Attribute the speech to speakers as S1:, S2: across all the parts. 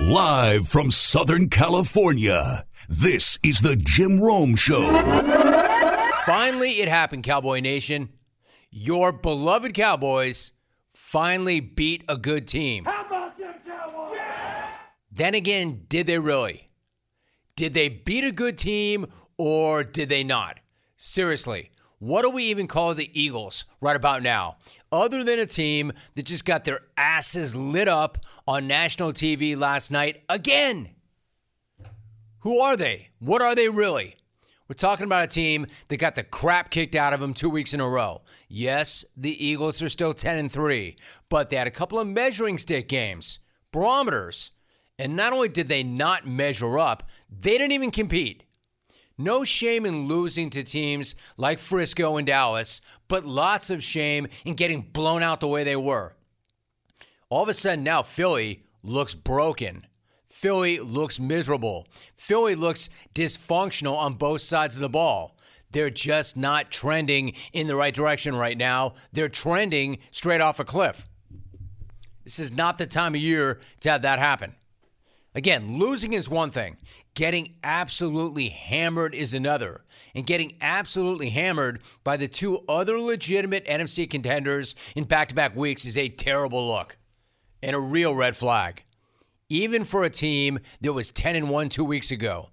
S1: Live from Southern California, this is the Jim Rome Show.
S2: Finally, it happened, Cowboy Nation. Your beloved Cowboys finally beat a good team. How about them Cowboys? Then again, did they really? Did they beat a good team or did they not? Seriously, what do we even call the Eagles right about now? Other than a team that just got their asses lit up on national TV last night again. Who are they? What are they really? We're talking about a team that got the crap kicked out of them two weeks in a row. Yes, the Eagles are still 10 and 3, but they had a couple of measuring stick games, barometers. And not only did they not measure up, they didn't even compete. No shame in losing to teams like Frisco and Dallas, but lots of shame in getting blown out the way they were. All of a sudden, now Philly looks broken. Philly looks miserable. Philly looks dysfunctional on both sides of the ball. They're just not trending in the right direction right now. They're trending straight off a cliff. This is not the time of year to have that happen. Again, losing is one thing, getting absolutely hammered is another. And getting absolutely hammered by the two other legitimate NFC contenders in back to back weeks is a terrible look and a real red flag. Even for a team that was 10 and 1 two weeks ago.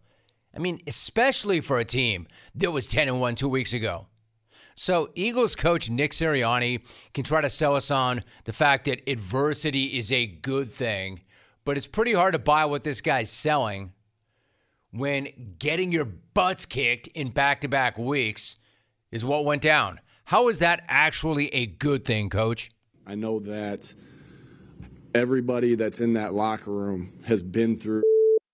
S2: I mean, especially for a team that was 10 and 1 two weeks ago. So, Eagles coach Nick Sirianni can try to sell us on the fact that adversity is a good thing but it's pretty hard to buy what this guy's selling when getting your butts kicked in back to back weeks is what went down. How is that actually a good thing, coach?
S3: I know that everybody that's in that locker room has been through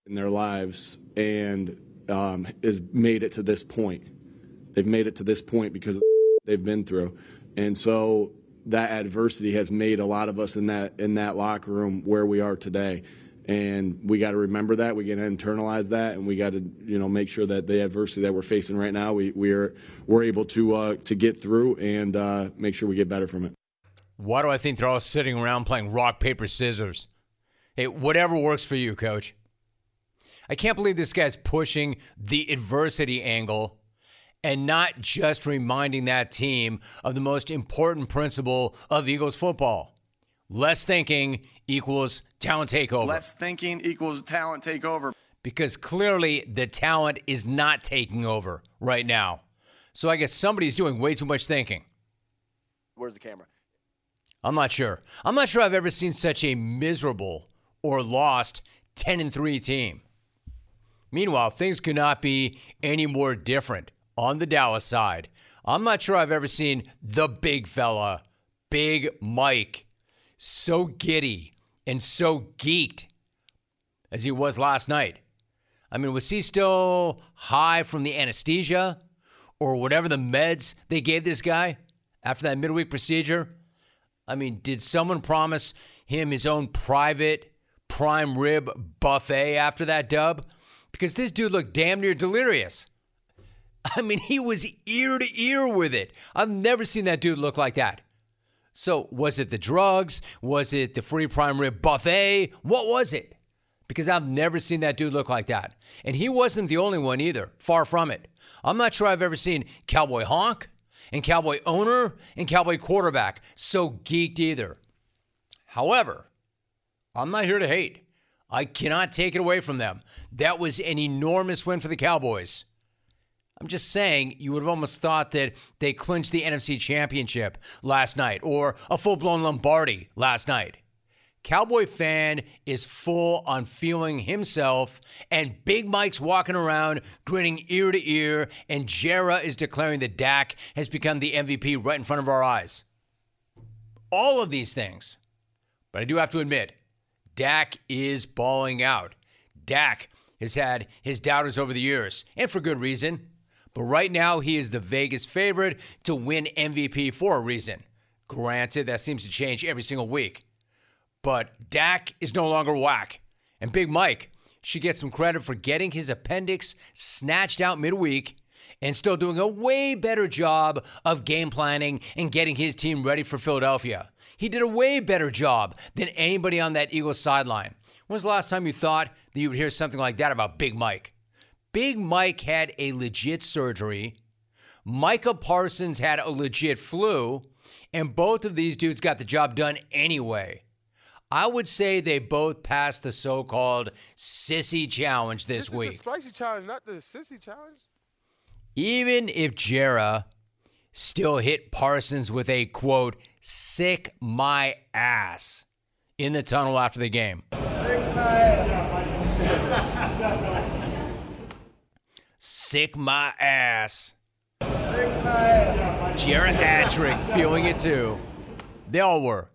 S3: in their lives and um, has made it to this point. They've made it to this point because they've been through. And so that adversity has made a lot of us in that in that locker room where we are today and we got to remember that we got to internalize that and we got to you know make sure that the adversity that we're facing right now we we are we're able to uh, to get through and uh, make sure we get better from it.
S2: Why do i think they're all sitting around playing rock paper scissors? Hey whatever works for you coach. I can't believe this guy's pushing the adversity angle and not just reminding that team of the most important principle of Eagles football. Less thinking equals talent takeover.
S4: Less thinking equals talent takeover.
S2: Because clearly the talent is not taking over right now. So I guess somebody's doing way too much thinking.
S4: Where's the camera?
S2: I'm not sure. I'm not sure I've ever seen such a miserable or lost 10 and 3 team. Meanwhile, things could not be any more different on the Dallas side. I'm not sure I've ever seen the big fella, Big Mike, so giddy and so geeked as he was last night. I mean, was he still high from the anesthesia or whatever the meds they gave this guy after that midweek procedure? I mean, did someone promise him his own private prime rib buffet after that dub? Because this dude looked damn near delirious. I mean, he was ear to ear with it. I've never seen that dude look like that. So, was it the drugs? Was it the free prime rib buffet? What was it? Because I've never seen that dude look like that. And he wasn't the only one either. Far from it. I'm not sure I've ever seen Cowboy Honk and Cowboy Owner and Cowboy Quarterback so geeked either. However, I'm not here to hate. I cannot take it away from them. That was an enormous win for the Cowboys. I'm just saying, you would have almost thought that they clinched the NFC Championship last night or a full blown Lombardi last night. Cowboy fan is full on feeling himself, and Big Mike's walking around grinning ear to ear, and Jera is declaring that Dak has become the MVP right in front of our eyes. All of these things. But I do have to admit, Dak is balling out. Dak has had his doubters over the years, and for good reason. But right now, he is the Vegas favorite to win MVP for a reason. Granted, that seems to change every single week. But Dak is no longer whack. And Big Mike should get some credit for getting his appendix snatched out midweek and still doing a way better job of game planning and getting his team ready for Philadelphia. He did a way better job than anybody on that Eagles sideline. When was the last time you thought that you would hear something like that about Big Mike? Big Mike had a legit surgery. Micah Parsons had a legit flu, and both of these dudes got the job done anyway. I would say they both passed the so-called sissy challenge this,
S5: This,
S2: week.
S5: is the spicy challenge, not the sissy challenge.
S2: Even if Jera still hit Parsons with a quote, sick my ass in the tunnel after the game. Sick my ass. Jarrett Patrick feeling it too. They all were.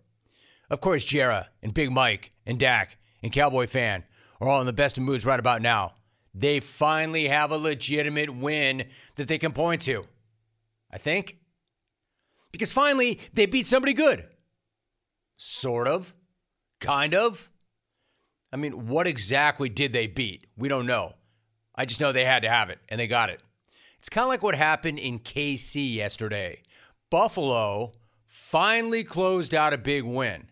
S2: Of course, Jera and Big Mike and Dak and Cowboy Fan are all in the best of moods right about now. They finally have a legitimate win that they can point to. I think. Because finally, they beat somebody good. Sort of. Kind of. I mean, what exactly did they beat? We don't know. I just know they had to have it, and they got it. It's kind of like what happened in KC yesterday. Buffalo finally closed out a big win.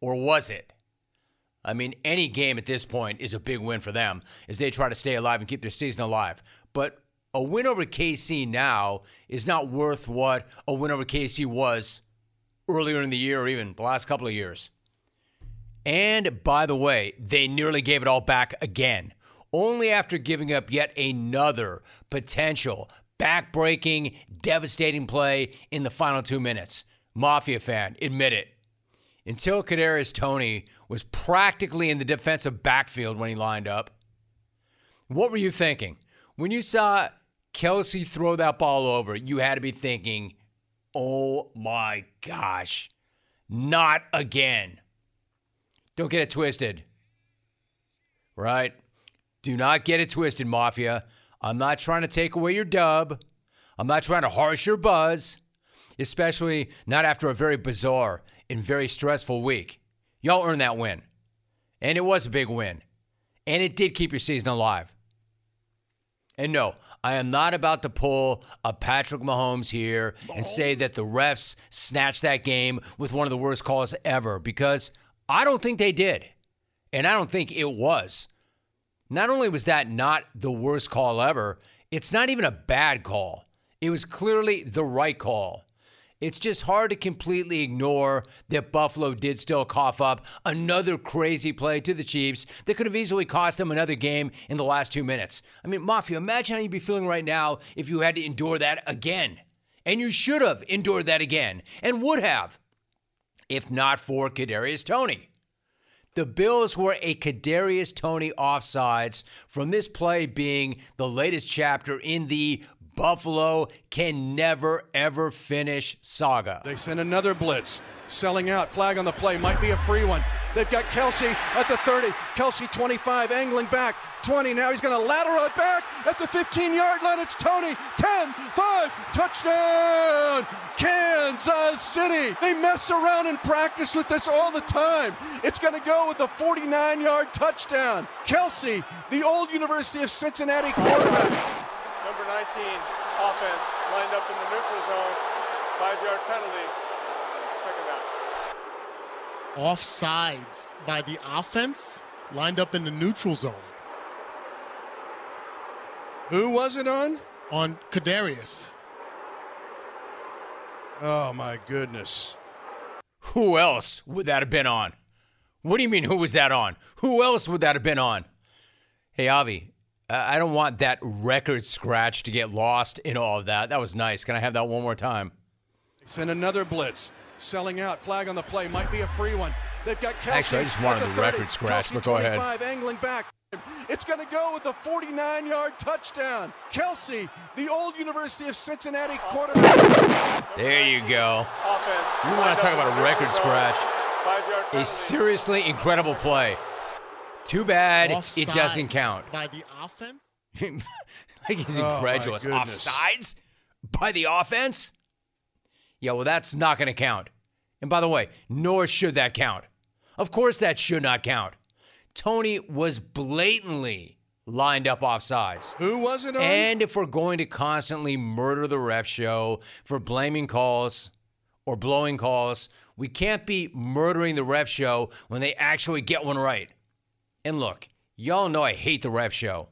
S2: Or was it? I mean, any game at this point is a big win for them as they try to stay alive and keep their season alive. But a win over KC now is not worth what a win over KC was earlier in the year or even the last couple of years. And by the way, they nearly gave it all back again, only after giving up yet another potential back-breaking, devastating play in the final two minutes. Mafia fan, admit it. Until Kadarius Toney was practically in the defensive backfield when he lined up. What were you thinking? When you saw Kelce throw that ball over, you had to be thinking, oh my gosh, not again. Don't get it twisted. Right? Do not get it twisted, Mafia. I'm not trying to take away your dub. I'm not trying to harsh your buzz, especially not after a very bizarre and very stressful week. Y'all earned that win. And it was a big win. And it did keep your season alive. And no, I am not about to pull a Patrick Mahomes here and say that the refs snatched that game with one of the worst calls ever because I don't think they did. And I don't think it was. Not only was that not the worst call ever, it's not even a bad call. It was clearly the right call. It's just hard to completely ignore that Buffalo did still cough up another crazy play to the Chiefs that could have easily cost them another game in the last two minutes. I mean, Mafia, imagine how you'd be feeling right now if you had to endure that again. And you should have endured that again, and would have, if not for Kadarius Toney. The Bills were a Kadarius Toney offsides from this play being the latest chapter in the Buffalo can never ever finish saga.
S6: They send another blitz. Selling out. Flag on the play. Might be a free one. They've got Kelce at the 30. Kelce 25, angling back. 20. Now he's going to lateral it back at the 15 yard line. It's Toney. 10, 5, touchdown. Kansas City. They mess around and practice with this all the time. It's going to go with a 49 yard touchdown. Kelce, the old University of Cincinnati quarterback.
S5: Number 19, offense, lined up in the neutral zone. Five yard penalty. Check it out.
S7: offsides by the offense lined up in the neutral zone
S6: Who was it on?
S7: on Kadarius.
S6: Oh my goodness.
S2: Who else would that have been on? What do you mean, who was that on? Who else would that have been on? Hey, Avi, I I don't want that record scratch to get lost in all of that. That was nice. Can I have that one more time?
S6: Send another blitz. Selling out. Flag on the play. Might be a free one. They've got Kelce.
S2: Actually, I just wanted
S6: at
S2: the record scratch,
S6: Kelce,
S2: but go ahead.
S6: 25, angling back. It's going to go with a 49 yard touchdown. Kelce, the old University of Cincinnati quarterback.
S2: There you go.
S5: Offense.
S2: You wanna talk about a record scratch. A seriously incredible play. Too bad it doesn't count.
S7: by the offense.
S2: like he's
S6: Oh,
S2: incredulous.
S6: goodness.
S2: Offsides by the offense? Yeah, well, that's not going to count. And by the way, nor should that count. Of course, that should not count. Toney was blatantly lined up offsides.
S6: Who was it on?
S2: And if we're going to constantly murder the ref show for blaming calls or blowing calls, We can't be murdering the ref show when they actually get one right. And look, y'all know I hate the ref show.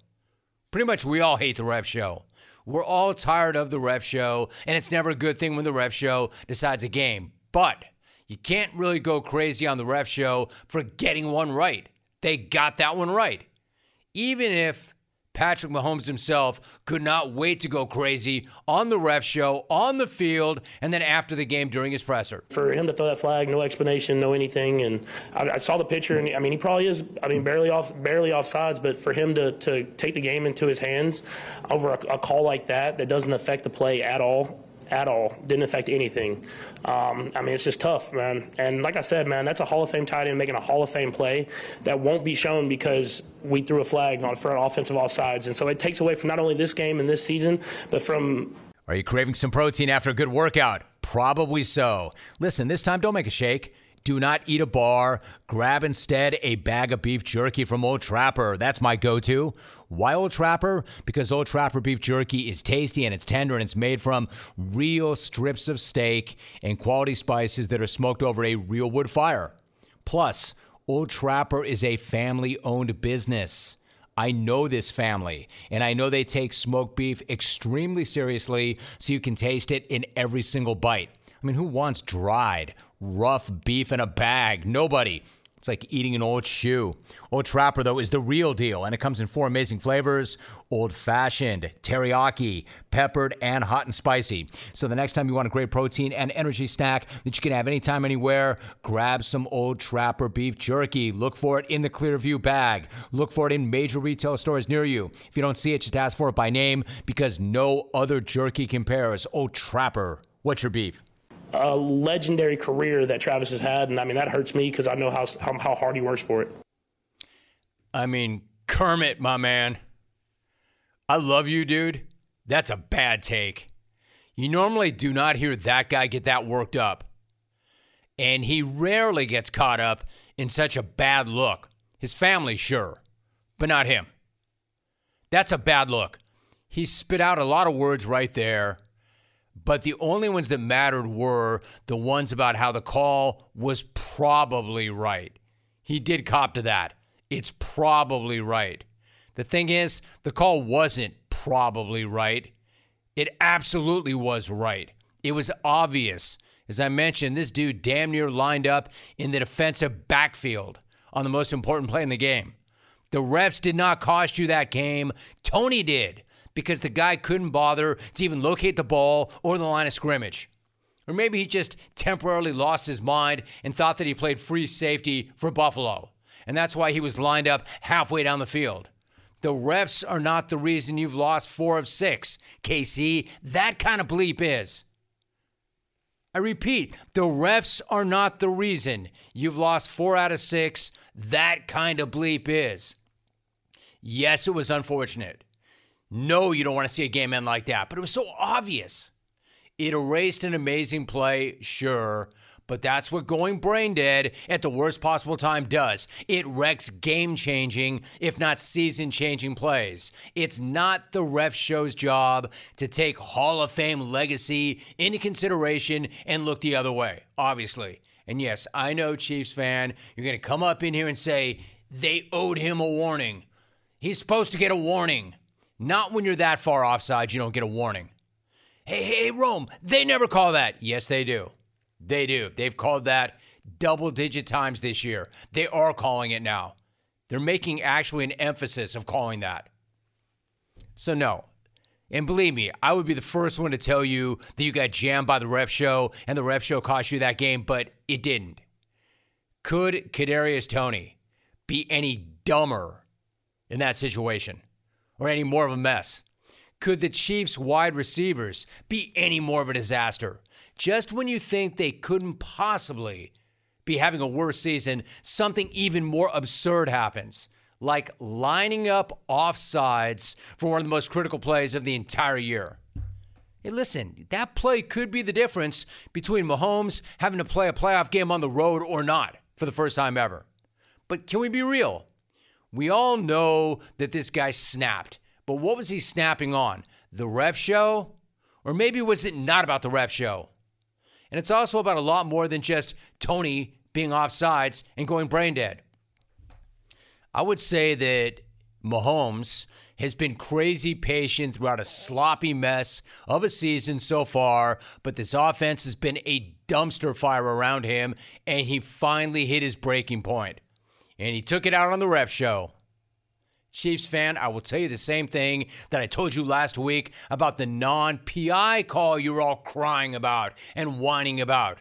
S2: Pretty much we all hate the ref show. We're all tired of the ref show, and it's never a good thing when the ref show decides a game. But you can't really go crazy on the ref show for getting one right. They got that one right. Even if Patrick Mahomes himself could not wait to go crazy on the ref show, on the field, and then after the game during his presser.
S8: For him to throw that flag, no explanation, no anything, and I, I saw the picture, and I mean, he probably is, I mean, barely off, barely off sides, but for him to, to take the game into his hands over a, a call like that, that doesn't affect the play at all, at all. Didn't affect anything. Um, I mean, it's just tough, man. And like I said, man, that's a Hall of Fame tight end making a Hall of Fame play that won't be shown because we threw a flag on for an offensive offsides. And so it takes away from not only this game and this season, but from.
S2: Are you craving some protein after a good workout? Probably so. Listen, this time don't make a shake. Do not eat a bar. Grab instead a bag of beef jerky from Old Trapper. That's my go to. Why Old Trapper? Because Old Trapper beef jerky is tasty and it's tender and it's made from real strips of steak and quality spices that are smoked over a real wood fire. Plus, Old Trapper is a family owned business. I know this family, and I know they take smoked beef extremely seriously so you can taste it in every single bite. I mean, who wants dried, rough beef in a bag. Nobody. It's like eating an old shoe. Old Trapper, though, is the real deal, and it comes in four amazing flavors old fashioned, teriyaki, peppered, and hot and spicy. So the next time you want a great protein and energy snack that you can have anytime, anywhere, grab some Old Trapper beef jerky. Look for it in the Clearview bag. Look for it in major retail stores near you. If you don't see it, just ask for it by name because no other jerky compares. Old Trapper. What's your beef?
S8: A legendary career that Travis has had, and I mean that hurts me because I know how, how how hard he works for it.
S2: I mean, Kermit, my man, I love you, dude. That's a bad take. You normally do not hear that guy get that worked up, and he rarely gets caught up in such a bad look. His family, sure, but not him. That's a bad look. He spit out a lot of words right there but the only ones that mattered were the ones about how the call was probably right. He did cop to that. It's probably right. The thing is, the call wasn't probably right. It absolutely was right. It was obvious. As I mentioned, this dude damn near lined up in the defensive backfield on the most important play in the game. The refs did not cost you that game. Toney did because the guy couldn't bother to even locate the ball or the line of scrimmage. Or maybe he just temporarily lost his mind and thought that he played free safety for Buffalo. And that's why he was lined up halfway down the field. The refs are not the reason you've lost four of six, KC. That kind of bleep is. I repeat, the refs are not the reason you've lost four out of six. That kind of bleep is. Yes, it was unfortunate. No, you don't want to see a game end like that, but it was so obvious. It erased an amazing play, sure, but that's what going brain dead at the worst possible time does. It wrecks game changing, if not season changing plays. It's not the ref show's job to take Hall of Fame legacy into consideration and look the other way, obviously. And yes, I know, Chiefs fan, you're going to come up in here and say they owed him a warning. He's supposed to get a warning. Not when you're that far offside, you don't get a warning. Hey, hey, Rome, they never call that. Yes, they do. They do. They've called that double digit times this year. They are calling it now. They're making actually an emphasis of calling that. So, no. And believe me, I would be the first one to tell you that you got jammed by the ref show and the ref show cost you that game, but it didn't. Could Kadarius Toney be any dumber in that situation? Or any more of a mess? Could the Chiefs' wide receivers be any more of a disaster? Just when you think they couldn't possibly be having a worse season, something even more absurd happens, like lining up offsides for one of the most critical plays of the entire year. Hey, listen, that play could be the difference between Mahomes having to play a playoff game on the road or not for the first time ever. But can we be real? We all know that this guy snapped, but what was he snapping on? The ref show? Or maybe was it not about the ref show? And it's also about a lot more than just Toney being offsides and going brain dead. I would say that Mahomes has been crazy patient throughout a sloppy mess of a season so far, but this offense has been a dumpster fire around him, and he finally hit his breaking point. And he took it out on the ref show. Chiefs fan, I will tell you the same thing that I told you last week about the non PI call you were all crying about and whining about.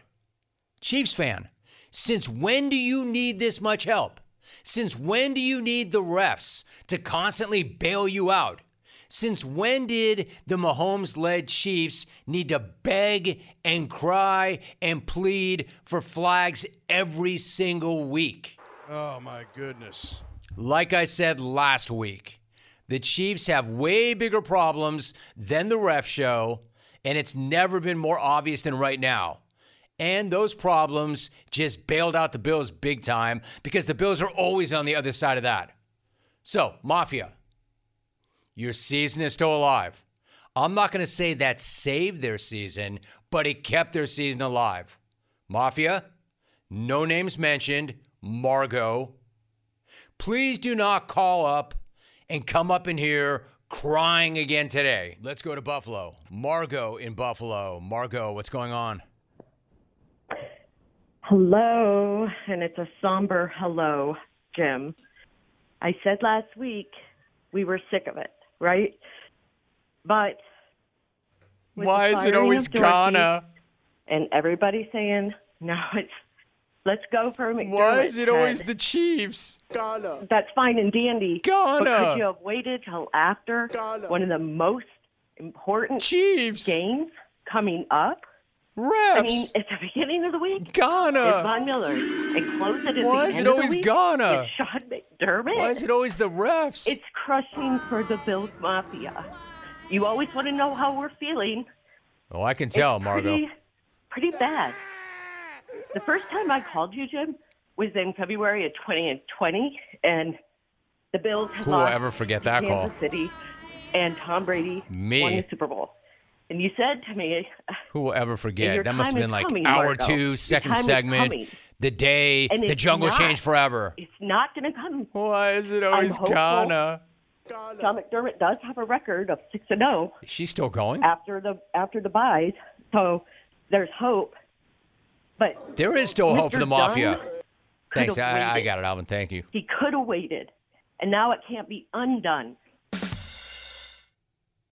S2: Chiefs fan, since when do you need this much help? Since when do you need the refs to constantly bail you out? Since when did the Mahomes led Chiefs need to beg and cry and plead for flags every single week?
S6: Oh, my goodness.
S2: Like I said last week, the Chiefs have way bigger problems than the ref show, and it's never been more obvious than right now. And those problems just bailed out the Bills big time because the Bills are always on the other side of that. So, Mafia, your season is still alive. I'm not going to say that saved their season, but it kept their season alive. Mafia, no names mentioned, Margot. Please do not call up and come up in here crying again today. Let's go to Buffalo. Margot in Buffalo. Margot, what's going on?
S9: Hello, and it's a somber hello, Jim. I said last week we were sick of it, right? But
S2: Why is it always Ghana?
S9: And everybody saying, no, it's let's go for McDermott.
S2: Why is it always the Chiefs? Ghana.
S9: That's fine and dandy.
S2: Ghana.
S9: But could you have waited till after one of the most important
S2: Chiefs
S9: games coming up?
S2: Refs.
S9: I mean, it's the beginning of the week.
S2: Ghana.
S9: It's Von Miller. And close it at
S2: Why
S9: the
S2: is
S9: end
S2: it
S9: of the
S2: always
S9: week.
S2: Ghana?
S9: It's Sean McDermott.
S2: Why is it always the refs?
S9: It's crushing for the Bills Mafia. You always want to know how we're feeling.
S2: oh, I can tell,
S9: it's
S2: Margot.
S9: Pretty, pretty bad. The first time I called you, Jim, was in February of 2020, and the Bills had
S2: Who will
S9: lost
S2: ever forget that
S9: to
S2: call?
S9: Kansas City, and Tom Brady
S2: Me.
S9: won the Super Bowl. And you said to me,
S2: Who will ever forget? That must have been like
S9: coming,
S2: hour
S9: Margot.
S2: two, second segment. The day
S9: And
S2: the jungle
S9: not.
S2: changed forever.
S9: it's not going to come.
S2: Why is it always. Ghana?
S9: John McDermott does have a record of six and zero
S2: She's still going?
S9: after the after the buys, so there's hope. But
S2: There is still hope for the Mafia.
S9: Dunn
S2: Thanks. I, I got it, Alvin. Thank you.
S9: He could have waited, and now it can't be undone.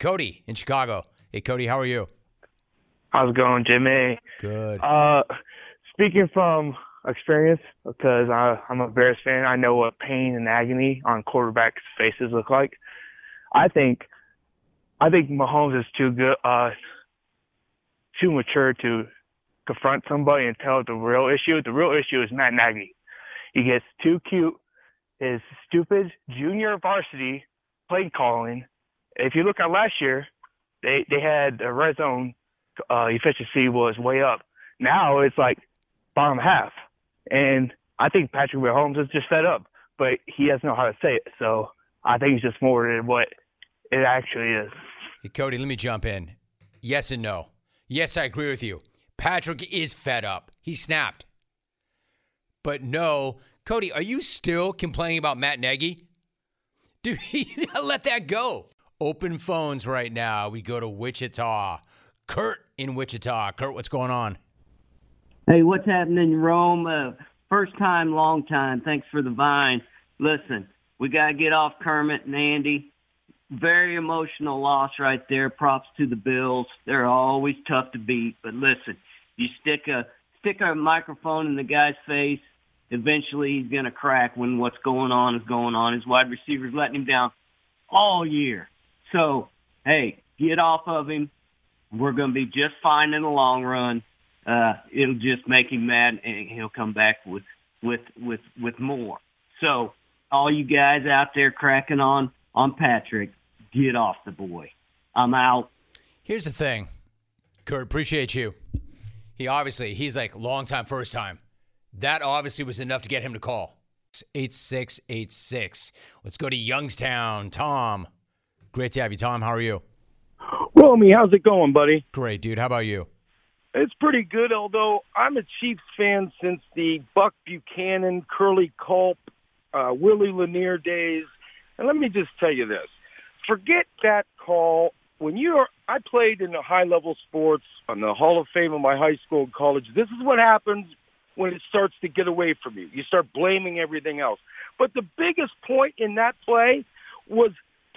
S2: Cody in Chicago. Hey, Cody, how are you?
S10: How's it going, Jimmy?
S2: Good.
S10: Uh, speaking from experience, because I, I'm a Bears fan, I know what pain and agony on quarterbacks' faces look like. I think, I think Mahomes is too good, uh, too mature to confront somebody and tell the real issue. The real issue is Matt Nagy. He gets too cute. His stupid junior varsity play calling. If you look at last year, they they had the red zone uh, efficiency was way up. Now it's like bottom half, and I think Patrick Mahomes is just fed up, but he doesn't know how to say it. So I think it's just more than what it actually is.
S2: Hey, Cody, let me jump in. Yes and no. Yes, I agree with you. Patrick is fed up. He snapped. But no, Cody, are you still complaining about Matt Nagy? Dude, let that go. Open phones right now. We go to Wichita. Kurt in Wichita. Kurt, what's going on?
S11: Hey, what's happening, Rome? Uh, first time, long time. Thanks for the vine. Listen, we got to get off Kermit and Andy. Very emotional loss right there. Props to the Bills. They're always tough to beat. But listen, you stick a stick a microphone in the guy's face. Eventually, he's gonna crack when what's going on is going on. His wide receivers letting him down all year. So, hey, get off of him. We're gonna be just fine in the long run. uh, it'll just make him mad, and he'll come back with with with with more. So, all you guys out there cracking on on Patrick, get off the boy. I'm out.
S2: Here's the thing, Kurt. Appreciate you. He obviously he's like long time, first time. That obviously was enough to get him to call. 8686. Let's go to Youngstown. Tom. Great to have you, Tom. How are you?
S12: Romy, how's it going, buddy?
S2: Great, dude. How about you?
S12: It's pretty good, although I'm a Chiefs fan since the Buck Buchanan, Curly Culp, uh, Willie Lanier days. And let me just tell you this. Forget that call. When you're, I played in the high level sports on the Hall of Fame of my high school and college. This is what happens when it starts to get away from you. You start blaming everything else. But the biggest point in that play was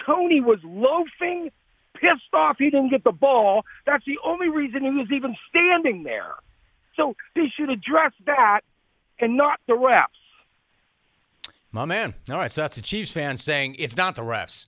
S12: Toney was loafing, pissed off he didn't get the ball. That's the only reason he was even standing there. So they should address that and not the refs.
S2: My man. All right, so that's the Chiefs fan saying it's not the refs.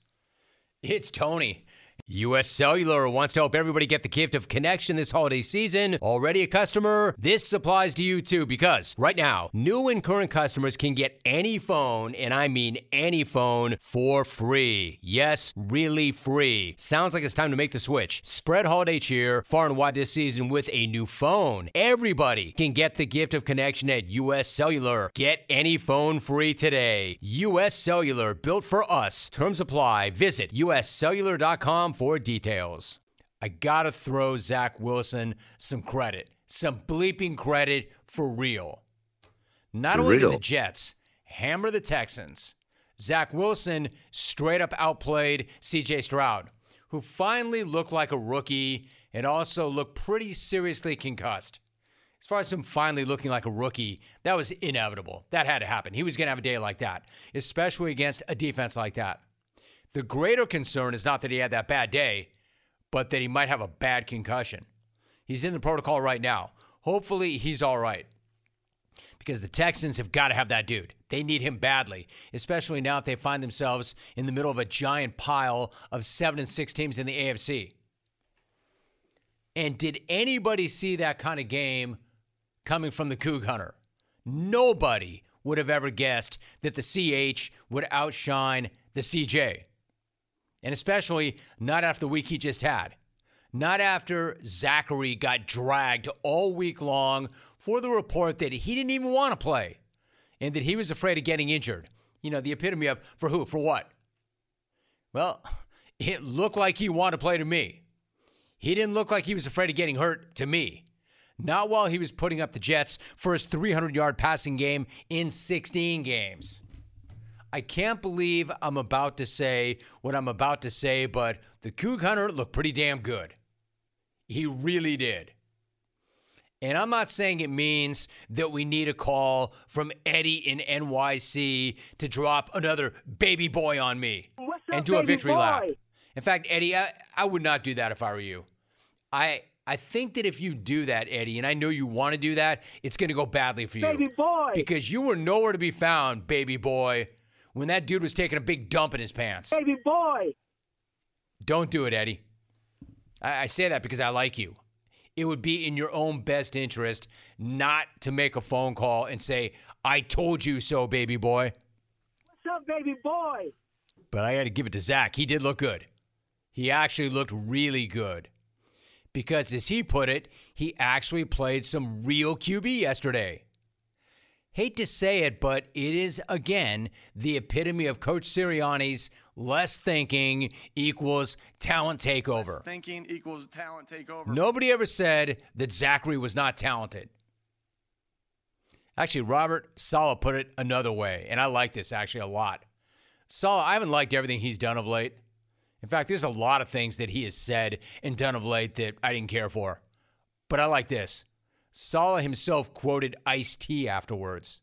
S2: It's Toney. US Cellular wants to help everybody get the gift of connection this holiday season. Already a customer? This applies to you too because right now, new and current customers can get any phone, and I mean any phone, for free. Yes, really free. Sounds like it's time to make the switch. Spread holiday cheer far and wide this season with a new phone. Everybody can get the gift of connection at US Cellular. Get any phone free today. US Cellular, built for us. Terms apply. Visit uscellular.com for details. I gotta throw Zach Wilson some credit, some bleeping credit for real. Not
S13: For
S2: only did
S13: real.
S2: the Jets hammer the Texans, Zach Wilson straight up outplayed CJ Stroud, who finally looked like a rookie and also looked pretty seriously concussed. As far as him finally looking like a rookie, that was inevitable. That had to happen. He was going to have a day like that, especially against a defense like that. The greater concern is not that he had that bad day, but that he might have a bad concussion. He's in the protocol right now. Hopefully, he's all right. Because the Texans have got to have that dude. They need him badly, especially now that they find themselves in the middle of a giant pile of seven and six teams in the AFC. And did anybody see that kind of game coming from the Coug Hunter? Nobody would have ever guessed that the CH would outshine the CJ. And especially not after the week he just had. Not after Zachary got dragged all week long for the report that he didn't even want to play and that he was afraid of getting injured. You know, the epitome of for who? For what? Well, it looked like he wanted to play to me. He didn't look like he was afraid of getting hurt to me. Not while he was putting up the Jets for his 300 yard passing game in 16 games. I can't believe I'm about to say what I'm about to say, but the Coug Hunter looked pretty damn good. He really did. And I'm not saying it means that we need a call from Eddie in NYC to drop another baby boy on me and do a victory
S12: boy?
S2: lap. In fact, Eddie, I, I would not do that if I were you. I I think that if you do that, Eddie, and I know you want to do that, it's going to go badly for you.
S12: Baby boy.
S2: Because you were nowhere to be found, baby boy, when that dude was taking a big dump in his pants.
S12: Baby boy.
S2: Don't do it, Eddie. I, I say that because I like you. It would be in your own best interest not to make a phone call and say, I told you so, baby boy.
S12: What's up, baby boy?
S2: But I had to give it to Zach. He did look good. He actually looked really good. Because, as he put it, he actually played some real QB yesterday. Hate to say it, but it is, again, the epitome of Coach Sirianni's less thinking equals talent takeover.
S4: Less Thinking equals talent takeover.
S2: Nobody ever said that Zachary was not talented. Actually, Robert Saleh put it another way, and I like this actually a lot. Saleh, I haven't liked everything he's done of late. In fact, there's a lot of things that he has said and done of late that I didn't care for. But I like this. Saleh himself quoted Ice T afterwards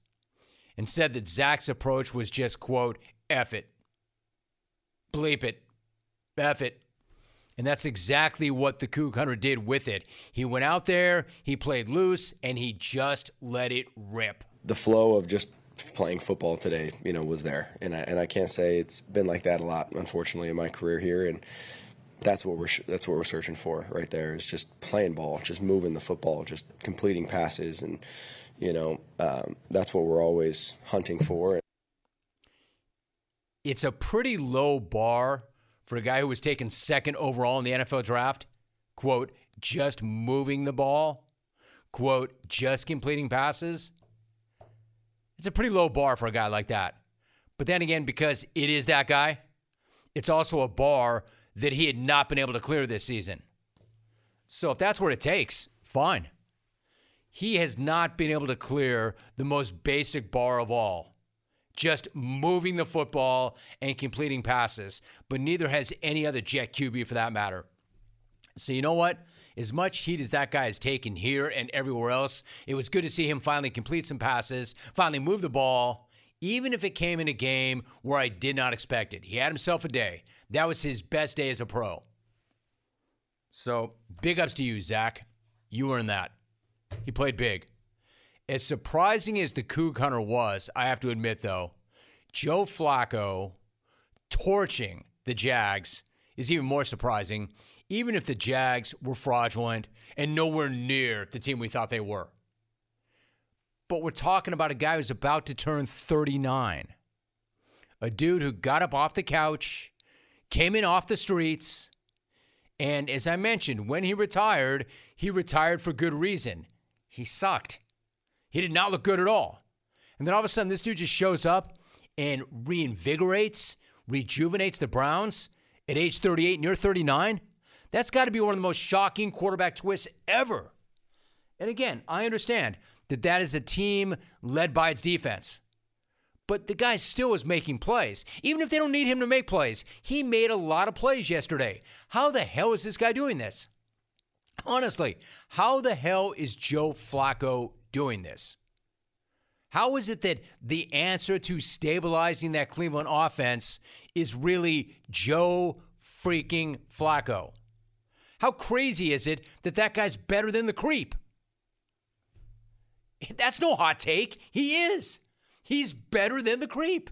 S2: and said that Zach's approach was just, quote, F it. Bleep it. F it. And that's exactly what the Coug Hunter did with it. He went out there, he played loose, and he just let it rip.
S14: the flow of just playing football today, you know, was there, and I and I can't say it's been like that a lot, unfortunately, in my career here. And that's what we're that's what we're searching for right there is just playing ball, just moving the football, just completing passes, and you know um, that's what we're always hunting for.
S2: It's a pretty low bar for a guy who was taken second overall in the NFL draft. Quote, just moving the ball. Quote, just completing passes. It's a pretty low bar for a guy like that. But then again, because it is that guy, it's also a bar that he had not been able to clear this season. So if that's what it takes, fine. He has not been able to clear the most basic bar of all just moving the football and completing passes, but neither has any other Jet QB for that matter. So, you know what? As much heat as that guy has taken here and everywhere else, it was good to see him finally complete some passes, finally move the ball, even if it came in a game where I did not expect it. He had himself a day. That was his best day as a pro. So, big ups to you, Zach. You earned that. He played big. As surprising as the Coug Hunter was, I have to admit, though, Joe Flacco torching the Jags is even more surprising, even if the Jags were fraudulent and nowhere near the team we thought they were. But we're talking about a guy who's about to turn 39. A dude who got up off the couch, came in off the streets, and as I mentioned, when he retired, he retired for good reason. He sucked. He did not look good at all. And then all of a sudden, this dude just shows up and reinvigorates, rejuvenates the Browns at age 38 and you're 39. That's got to be one of the most shocking quarterback twists ever. And again, I understand that that is a team led by its defense. But the guy still is making plays. Even if they don't need him to make plays, he made a lot of plays yesterday. How the hell is this guy doing this? Honestly, how the hell is Joe Flacco doing this? How is it that the answer to stabilizing that Cleveland offense is really Joe freaking Flacco? How crazy is it that that guy's better than the creep? That's no hot take. He is. He's better than the creep.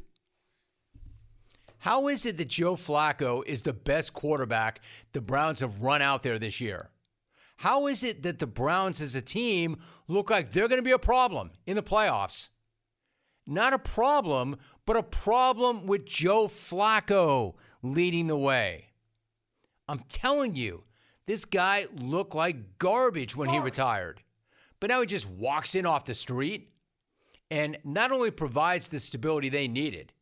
S2: How is it that Joe Flacco is the best quarterback the Browns have run out there this year? How is it that the Browns as a team look like they're going to be a problem in the playoffs? Not a problem, but a problem with Joe Flacco leading the way. I'm telling you, this guy looked like garbage when he retired. But now he just walks in off the street and not only provides the stability they needed,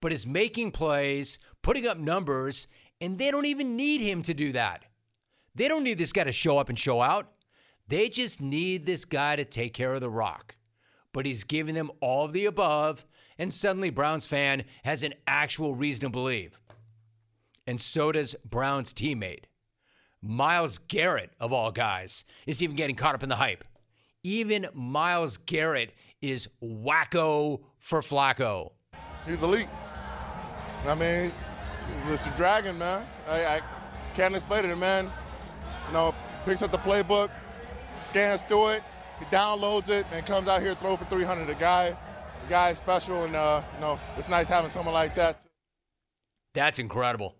S2: but is making plays, putting up numbers, and they don't even need him to do that. They don't need this guy to show up and show out. They just need this guy to take care of the rock. But he's giving them all of the above, and suddenly Browns fan has an actual reason to believe. And so does Browns teammate. Myles Garrett, of all guys, is even getting caught up in the hype. Even Myles Garrett is wacko for Flacco.
S13: He's elite. I mean, it's, a dragon, man. I, I can't explain it, man you know, picks up the playbook, scans through it, he downloads it, and comes out here throw for 300. The guy, the guy is special, and uh, you know, it's nice having someone like that.
S2: That's incredible.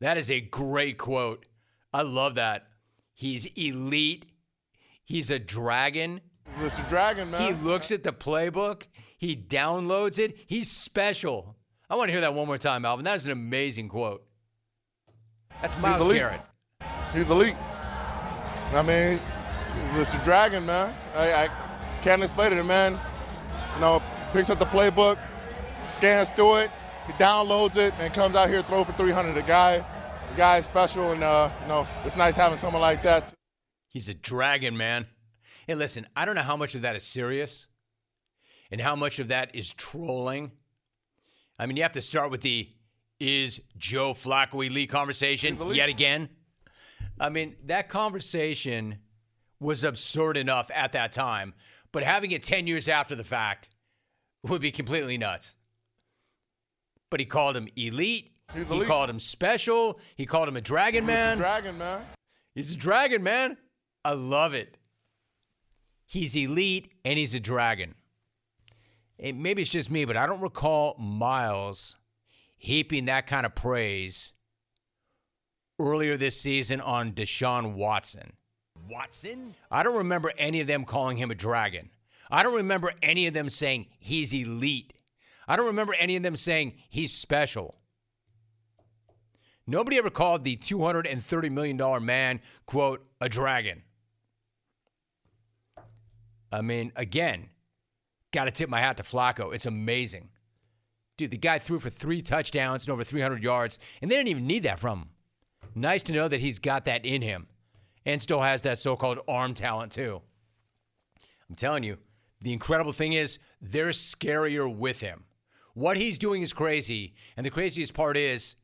S2: That is a great quote. I love that. He's elite. He's a dragon.
S13: He's a dragon, man.
S2: He looks at the playbook. He downloads it. He's special. I want to hear that one more time, Alvin. That is an amazing quote. That's Myles Garrett.
S13: He's elite. I mean, it's a dragon, man. I, I can't explain it, man. You know, picks up the playbook, scans through it, he downloads it, and comes out here throw for 300. The guy, the guy is special, and uh, you know, it's nice having someone like that.
S2: He's a dragon, man. Hey, listen, I don't know how much of that is serious, and how much of that is trolling. I mean, you have to start with the "Is Joe Flacco elite?" conversation yet again. I mean, that conversation was absurd enough at that time, but having it 10 years after the fact would be completely nuts. But he called him elite.
S13: He's
S2: he
S13: elite.
S2: called him special. He called him a dragon man.
S13: He's a dragon man.
S2: He's a dragon man. I love it. He's elite and he's a dragon. And maybe it's just me, but I don't recall Myles heaping that kind of praise earlier this season on Deshaun Watson.
S15: Watson?
S2: I don't remember any of them calling him a dragon. I don't remember any of them saying he's elite. I don't remember any of them saying he's special. Nobody ever called the $230 million man, quote, a dragon. I mean, again, got to tip my hat to Flacco. It's amazing. Dude, the guy threw for three touchdowns and over 300 yards, and they didn't even need that from him. Nice to know that he's got that in him and still has that so called arm talent, too. I'm telling you, the incredible thing is they're scarier with him. What he's doing is crazy, and the craziest part is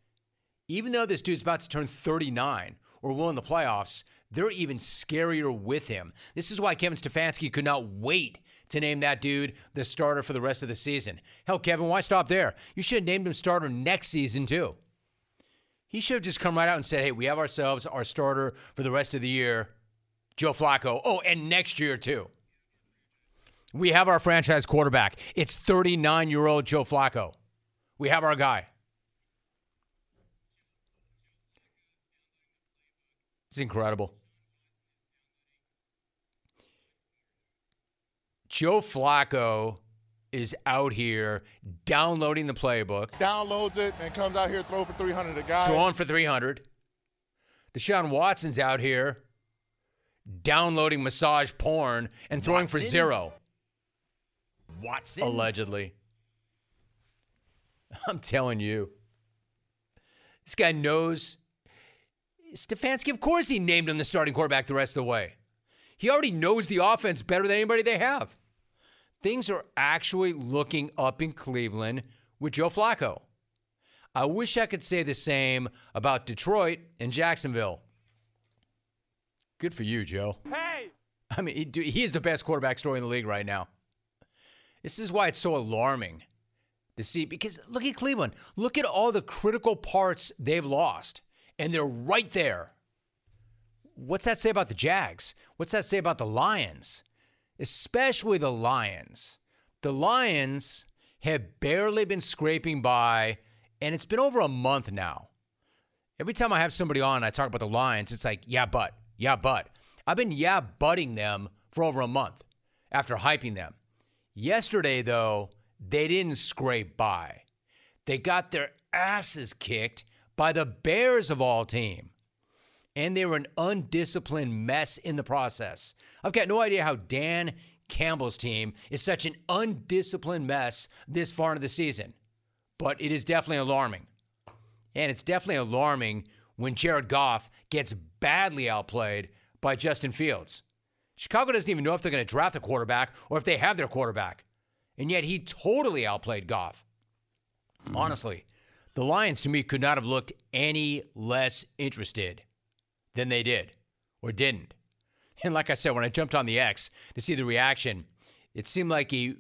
S2: even though this dude's about to turn 39 or will in the playoffs, they're even scarier with him. This is why Kevin Stefanski could not wait to name that dude the starter for the rest of the season. Hell, Kevin, why stop there? You should have named him starter next season, too. He should have just come right out and said, hey, we have ourselves our starter for the rest of the year, Joe Flacco. Oh, and next year, too. We have our franchise quarterback. It's 39 year old Joe Flacco. We have our guy. It's incredible. Joe Flacco is out here downloading the playbook,
S13: Downloads it and comes out here throw for 300 a guy.
S2: throwing for 300. Deshaun Watson's out here downloading massage porn and throwing for zero,
S15: Watson?
S2: allegedly. I'm telling you. This guy knows Stefanski, of course, he named him the starting quarterback the rest of the way. He already knows the offense better than anybody they have. Things are actually looking up in Cleveland with Joe Flacco. I wish I could say the same about Detroit and Jacksonville. Good for you, Joe.
S5: Hey!
S2: I mean, he, is the best quarterback story in the league right now. This is why it's so alarming to see because look at Cleveland. Look at all the critical parts they've lost, and they're right there. What's that say about the Jags? What's that say about the Lions? Especially the Lions. The Lions have barely been scraping by, and it's been over a month now. Every time I have somebody on, I talk about the Lions, it's like, yeah, but, yeah, but. I've been yeah, butting them for over a month after hyping them. Yesterday, though, they didn't scrape by. They got their asses kicked by the Bears of all team. And they were an undisciplined mess in the process. I've got no idea how Dan Campbell's team is such an undisciplined mess this far into the season. But it is definitely alarming. And it's definitely alarming when Jared Goff gets badly outplayed by Justin Fields. Chicago doesn't even know if they're going to draft a quarterback or if they have their quarterback. And yet he totally outplayed Goff. Honestly, the Lions to me could not have looked any less interested than they did or didn't. And like I said, when I jumped on the X to see the reaction, it seemed like a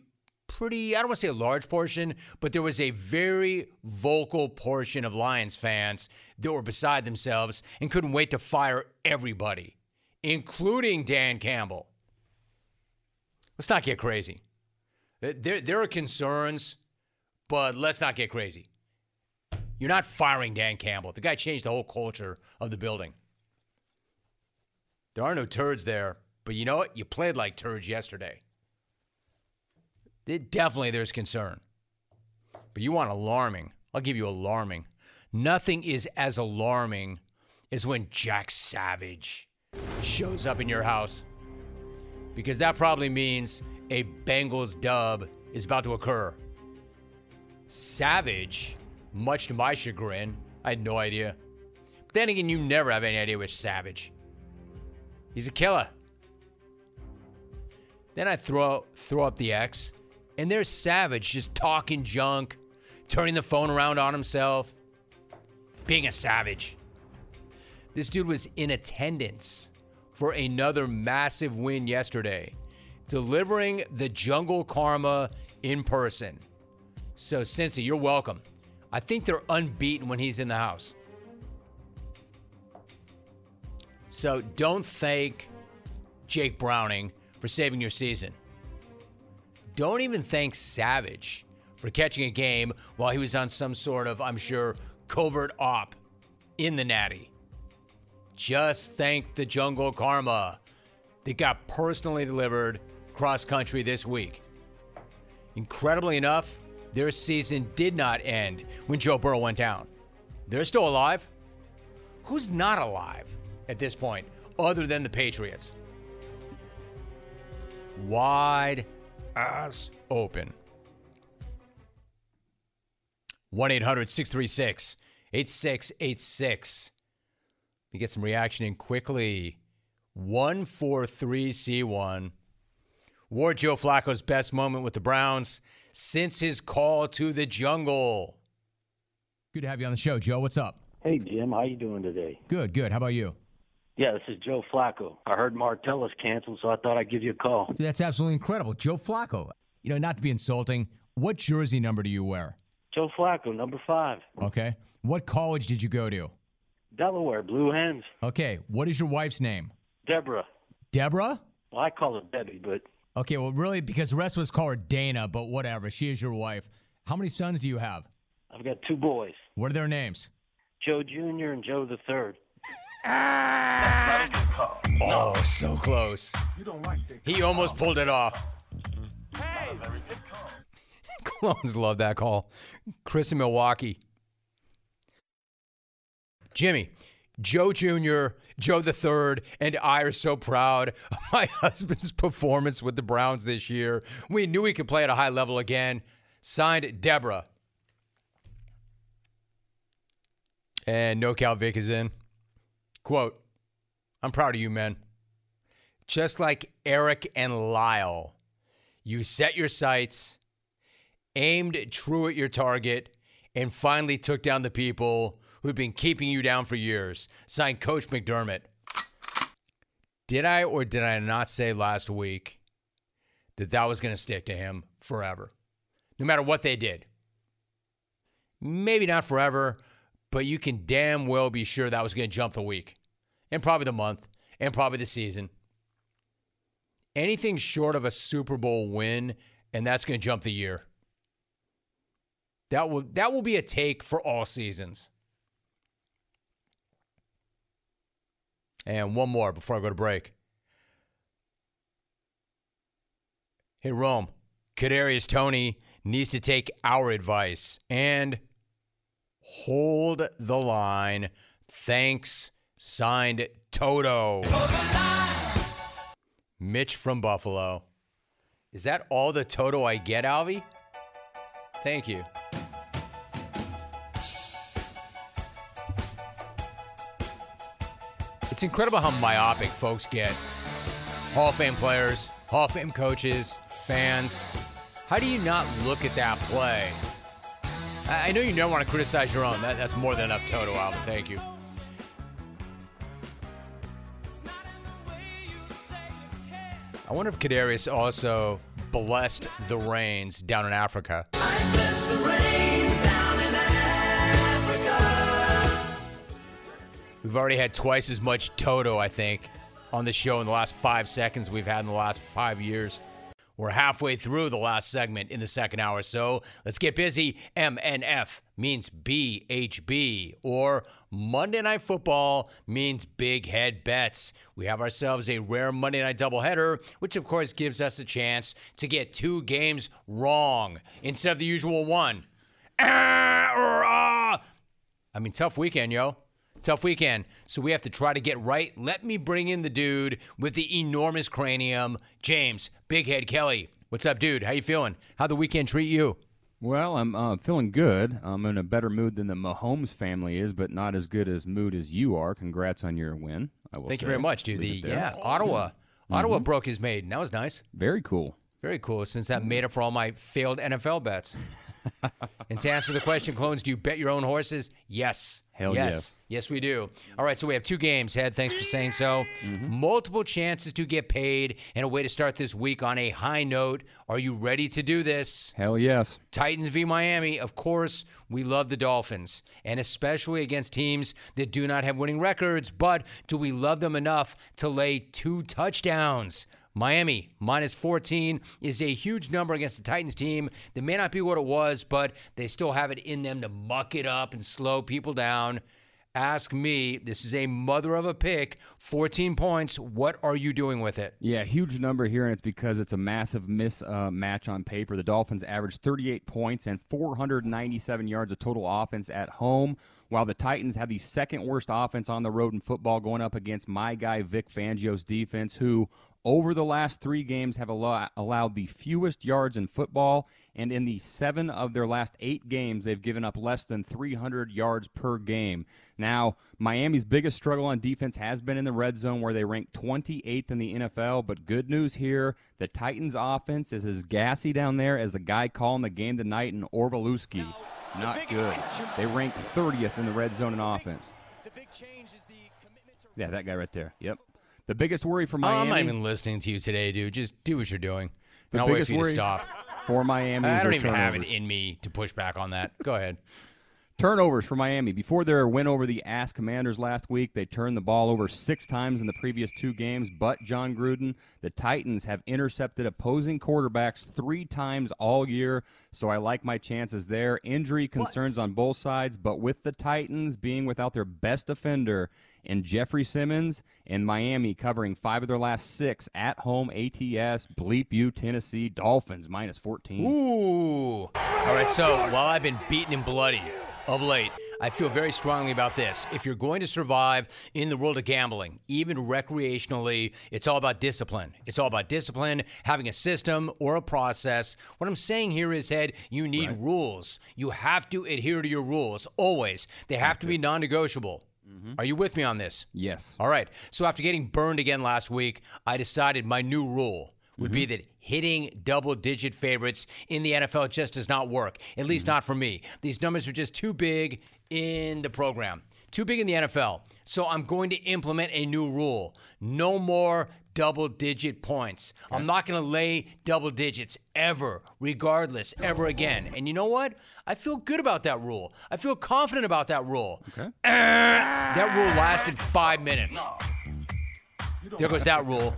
S2: pretty, I don't want to say a large portion, but there was a very vocal portion of Lions fans that were beside themselves and couldn't wait to fire everybody, including Dan Campbell. Let's not get crazy. Uh, there, there are concerns, but let's not get crazy. You're not firing Dan Campbell. The guy changed the whole culture of the building. There are no turds there, but you know what? You played like turds yesterday. It, definitely there's concern. But you want alarming. I'll give you alarming. Nothing is as alarming as when Jack Savage shows up in your house. Because that probably means a Bengals dub is about to occur. Savage, much to my chagrin, I had no idea. But then again, you never have any idea which Savage. He's a killer. Then I throw throw up the X, and there's Savage just talking junk, turning the phone around on himself, being a savage. This dude was in attendance for another massive win yesterday, delivering the jungle karma in person. So, Cincy, you're welcome. I think they're unbeaten when he's in the house. So don't thank Jake Browning for saving your season. Don't even thank Savage for catching a game while he was on some sort of, I'm sure, covert op in the Natty. just thank the jungle karma that got personally delivered cross country this week. Incredibly enough, their season did not end when Joe Burrow went down. They're still alive. Who's not alive at this point, other than the Patriots? Wide ass open. 1 800 636 8686. We get some reaction in quickly. 143C1. Ward Joe Flacco's best moment with the Browns since his call to the jungle. Good to have you on the show, Joe. What's up?
S16: Hey Jim, how you doing today?
S2: Good, good. How about you?
S16: Yeah, this is Joe Flacco. I heard Martellus canceled, so I thought I'd give you a call.
S2: Dude, that's absolutely incredible. Joe Flacco. You know, not to be insulting, what jersey number do you wear?
S16: Joe Flacco, number five,
S2: Okay. What college did you go to?
S16: Delaware, Blue Hens.
S2: Okay. What is your wife's name?
S16: Deborah.
S2: Deborah?
S16: Well, I call her Debbie, but
S2: Okay, well, really, because the rest of us call her Dana, but whatever. She is your wife. How many sons do you have?
S16: I've got two boys,
S2: What are their names?
S16: Joe Jr. and Joe the Third.
S2: Oh, so close. He almost pulled it off. Hey. Clones love that call. Chris in Milwaukee. Jimmy, Joe Jr., Joe the Third, and I are so proud of my husband's performance with the Browns this year. We knew he could play at a high level again. Signed Deborah. And NoCal Vic is in. Quote, I'm proud of you, men. Just like Erik and Lyle, you set your sights, aimed true at your target, and finally took down the people who'd been keeping you down for years. Signed Coach McDermott. Did I or did I not say last week that that was going to stick to him forever? No matter what they did. Maybe not forever, but you can damn well be sure that was going to jump the week and probably the month and probably the season. Anything short of a Super Bowl win, and that's going to jump the year. That will that will be a take for all seasons. And one more before I go to break. Hey Rome, Kadarius Toney needs to take our advice and hold the line. Thanks, signed Toto. Mitch from Buffalo. Is that all the Toto I get, Alvy? Thank you. It's incredible how myopic folks get. Hall of Fame players, Hall of Fame coaches, fans. How do you not look at that play? I know you don't want to criticize your own. That, that's more than enough Toto, Alvin. Thank you. I wonder if Kadarius also blessed the rains down in Africa. We've already had twice as much Toto, I think, on the show in the last five seconds we've had in the last five years. We're halfway through the last segment in the second hour, so let's get busy. MNF means BHB, or Monday Night Football means Big Head Bets. We have ourselves a rare Monday Night doubleheader, which of course gives us a chance to get two games wrong instead of the usual one. I mean, tough weekend, yo. Tough weekend. So we have to try to get right. Let me bring in the dude with the enormous cranium, James Big Head Kelly. What's up, dude? How you feeling? How'd the weekend treat you?
S17: Well, I'm uh, feeling good. I'm in a better mood than the Mahomes family is, but not as good as mood as you are. Congrats on your win. I will
S2: Thank you very much, dude.
S17: Leave
S2: The yeah, Ottawa. Ottawa
S17: Mhm.
S2: broke his maiden. That was nice.
S17: Very cool.
S2: Very cool. Since that made up for all my failed NFL bets. and to answer the question, clones, do you bet your own horses? Yes.
S17: Hell
S2: yes.
S17: yes.
S2: Yes, we do. All right, so we have two games, Head. Thanks for saying so.
S17: Mm-hmm.
S2: Multiple chances to get paid and a way to start this week on a high note. Are you ready to do this?
S17: Hell yes.
S2: Titans v Miami. Of course, we love the Dolphins, and especially against teams that do not have winning records. But do we love them enough to lay two touchdowns? Miami minus 14 is a huge number against the Titans team that may not be what it was, but they still have it in them to muck it up and slow people down. ask me. This is a mother of a pick. 14 points. What are you doing with it?
S17: Yeah, huge number here, and it's because it's a massive miss uh, match on paper. The Dolphins averaged 38 points and 497 yards of total offense at home, while the Titans have the second worst offense on the road in football, going up against my guy Vic Fangio's defense, who over the last three games have allow- allowed the fewest yards in football, and in the seven of their last eight games, they've given up less than 300 yards per game. Now, Miami's biggest struggle on defense has been in the red zone, where they rank 28th in the NFL. But good news here the Titans' offense is as gassy down there as the guy calling the game tonight in Orlovsky. Not good. They rank 30th in the red zone in offense. Yeah, that guy right there. Yep. The biggest worry for Miami.
S2: I'm not even listening to you today, dude. Just do what you're doing.
S17: The
S2: And I'll wait for you to stop.
S17: for Miami.
S2: I don't
S17: their
S2: even have it in me to push back on that. Go ahead.
S17: Turnovers for Miami. Before their win over the Ass Commanders last week, they turned the ball over six times in the previous two games. But Jon Gruden, the Titans have intercepted opposing quarterbacks three times all year, so I like my chances there. Injury concerns on both sides, but with the Titans being without their best defender in Jeffrey Simmons and Miami covering five of their last six at home ATS, bleep you, Tennessee Dolphins minus 14.
S2: Ooh. All right, so while I've been beaten and bloody of late, I feel very strongly about this. If you're going to survive in the world of gambling, even recreationally, it's all about discipline. It's all about discipline, having a system or a process. What I'm saying here is, Head, you need rules. You have to adhere to your rules always. They have to be non negotiable. Mm-hmm. Are you with me on this?
S17: Yes.
S2: All right. So after getting burned again last week, I decided my new rule would be mm-hmm. that hitting double digit favorites in the NFL just does not work. At least mm-hmm. not for me. These numbers are just too big in the program. Too big in the NFL. So I'm going to implement a new rule. No more double digit points. I'm not going to lay double digits ever, regardless, ever again. And you know what? I feel good about that rule. I feel confident about that rule.
S17: Okay.
S2: That rule lasted five minutes. There goes that rule.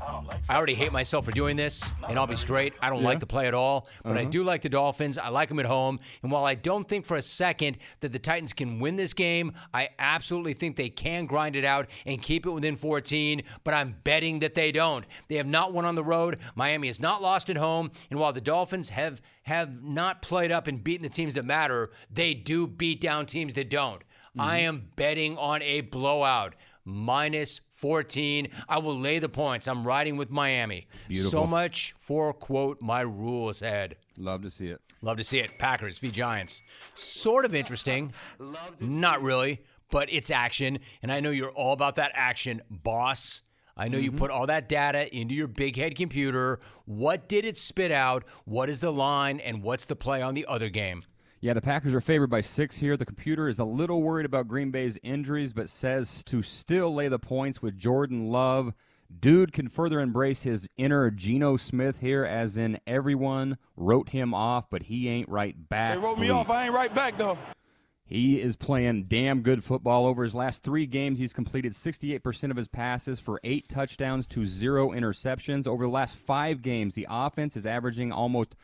S2: I already hate myself for doing this, and I'll be straight. I don't
S17: Yeah.
S2: like the play at all, but I
S17: Uh-huh.
S2: do like the Dolphins. I like them at home. And while I don't think for a second that the Titans can win this game, I absolutely think they can grind it out and keep it within 14, but I'm betting that they don't. They have not won on the road. Miami has not lost at home. And while the Dolphins have, have not played up and beaten the teams that matter, they do beat down teams that don't. I am betting on a blowout. Minus 14. I will lay the points. I'm riding with Miami.
S17: Beautiful.
S2: So much for, quote, my rules head.
S17: Love to see it.
S2: Love to see it. Packers v. Giants. Sort of interesting. Not really, but it's action. And I know you're all about that action, boss. I know you
S17: Mm-hmm.
S2: put all that data into your big head computer. What did it spit out? What is the line? And what's the play on the other game?
S17: Yeah, the Packers are favored by six here. The computer is a little worried about Green Bay's injuries, but says to still lay the points with Jordan Love. Dude can further embrace his inner Geno Smith here, as in everyone wrote him off, but he ain't right back.
S4: They wrote me off. I ain't right back though.
S17: He is playing damn good football. Over his last three games, he's completed 68% of his passes for eight touchdowns to zero interceptions. Over the last five games, the offense is averaging almost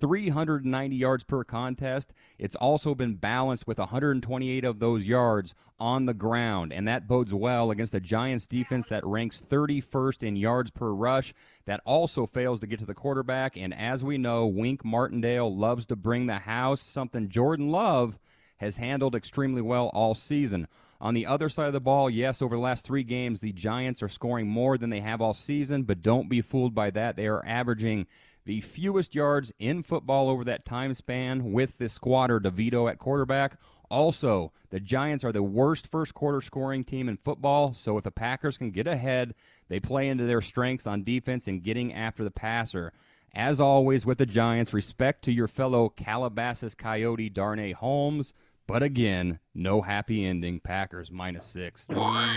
S17: 390 yards per contest. It's also been balanced with 128 of those yards on the ground, and that bodes well against a Giants defense that ranks 31st in yards per rush. That also fails to get to the quarterback, and as we know, Wink Martindale loves to bring the house, something Jordan Love has handled extremely well all season. On the other side of the ball, yes, over the last three games, the Giants are scoring more than they have all season, but don't be fooled by that. They are averaging the fewest yards in football over that time span with the squatter DeVito at quarterback. Also, the Giants are the worst first quarter scoring team in football, so if the Packers can get ahead, they play into their strengths on defense and getting after the passer. As always with the Giants, respect to your fellow Calabasas Coyote Darnay Holmes. But again, no happy ending. Packers minus six.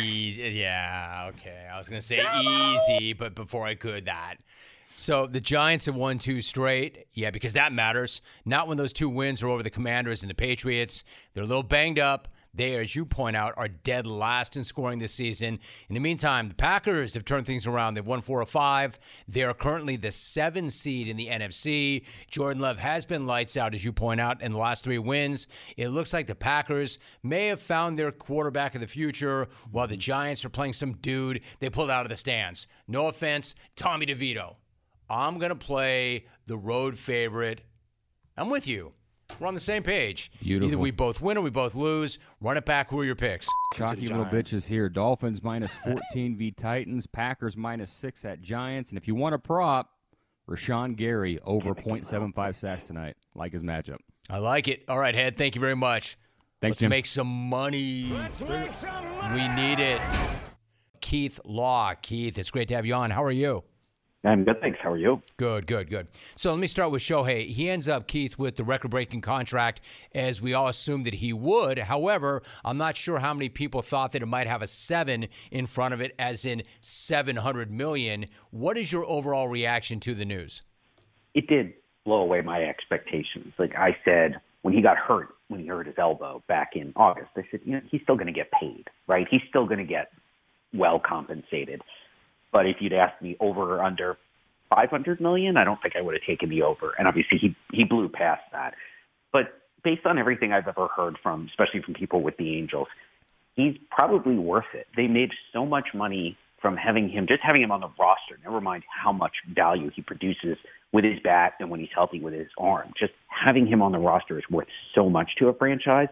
S2: Easy. Yeah, okay. I was going to say easy, but before I could, that. So the Giants have won two straight. Yeah, because that matters. Not when those two wins are over the Commanders and the Patriots. They're a little banged up. They, as you point out, are dead last in scoring this season. In the meantime, the Packers have turned things around. They've won four or five. They are currently the seven seed in the NFC. Jordan Love has been lights out, as you point out, in the last three wins. It looks like the Packers may have found their quarterback of the future while the Giants are playing some dude they pulled out of the stands. No offense, Tommy DeVito. I'm going to play the road favorite. I'm with you. We're on the same page.
S17: Beautiful.
S2: Either we both win or we both lose. Run it back. Who are your picks?
S17: Chalky little bitches here. Dolphins minus 14 v Titans. Packers minus 6 at Giants. And if you want a prop, Rashan Gary over 0.75 sacks tonight. Like his matchup.
S2: I like it. All right, Head. Thank you very much.
S17: Thanks,
S2: Let's
S17: Jim.
S2: make some money. We need it. Keith Law. Keith, it's great to have you on. How are you?
S18: I'm good, thanks. How are you?
S2: Good, good, good. So let me start with Shohei. He ends up, Keith, with the record breaking contract as we all assumed that he would. However, I'm not sure how many people thought that it might have a seven in front of it, as in 700 million. What is your overall reaction to the news?
S18: It did blow away my expectations. Like I said, when he got hurt, when he hurt his elbow back in August, I said, you know, he's still going to get paid, right? He's still going to get well compensated. But if you'd asked me over or under 500 million, I don't think I would have taken the over. And obviously, he he blew past that. But based on everything I've ever heard from, especially from people with the Angels, he's probably worth it. They made so much money from having him, just having him on the roster. Never mind how much value he produces with his bat and when he's healthy with his arm. Just having him on the roster is worth so much to a franchise.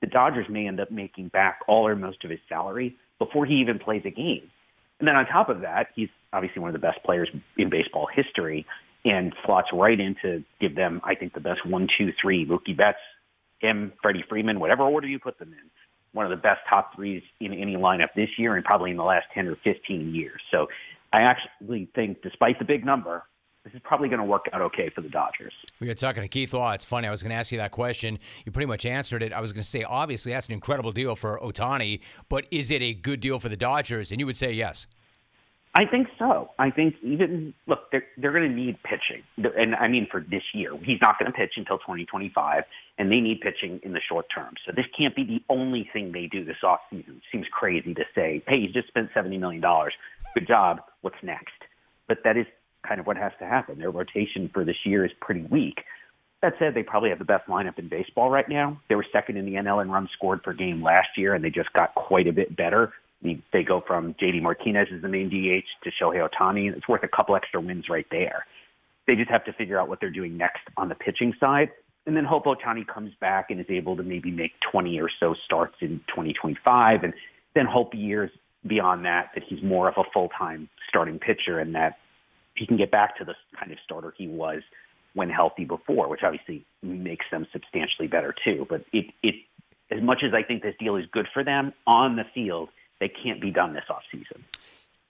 S18: The Dodgers may end up making back all or most of his salary before he even plays a game. And then on top of that, he's obviously one of the best players in baseball history and slots right in to give them, I think, the best one, two, three. Mookie Betts, him, Freddie Freeman, whatever order you put them in. One of the best top threes in any lineup this year and probably in the last 10 or 15 years. So I actually think, despite the big number, this is probably going to work out okay for the Dodgers.
S2: We were talking to Keith Law. It's funny. I was going to ask you that question. You pretty much answered it. I was going to say, obviously, that's an incredible deal for Ohtani, but is it a good deal for the Dodgers? And you would say yes.
S18: I think so. I think even look, they're they're going to need pitching, and I mean for this year, he's not going to pitch until 2025, and they need pitching in the short term. So this can't be the only thing they do this off season. Seems crazy to say, hey, you just spent 70 million dollars. Good job. What's next? But that is kind of what has to happen. Their rotation for this year is pretty weak. That said, they probably have the best lineup in baseball right now. They were second in the NL in runs scored per game last year, and they just got quite a bit better. They go from JD Martinez as the main DH to Shohei Ohtani. It's worth a couple extra wins right there. They just have to figure out what they're doing next on the pitching side, and then hope Ohtani comes back and is able to maybe make 20 or so starts in 2025, and then hope years beyond that that he's more of a full-time starting pitcher and that he can get back to the kind of starter he was when healthy before, which obviously makes them substantially better too. But it, it, as much as I think this deal is good for them on the field, they can't be done this offseason.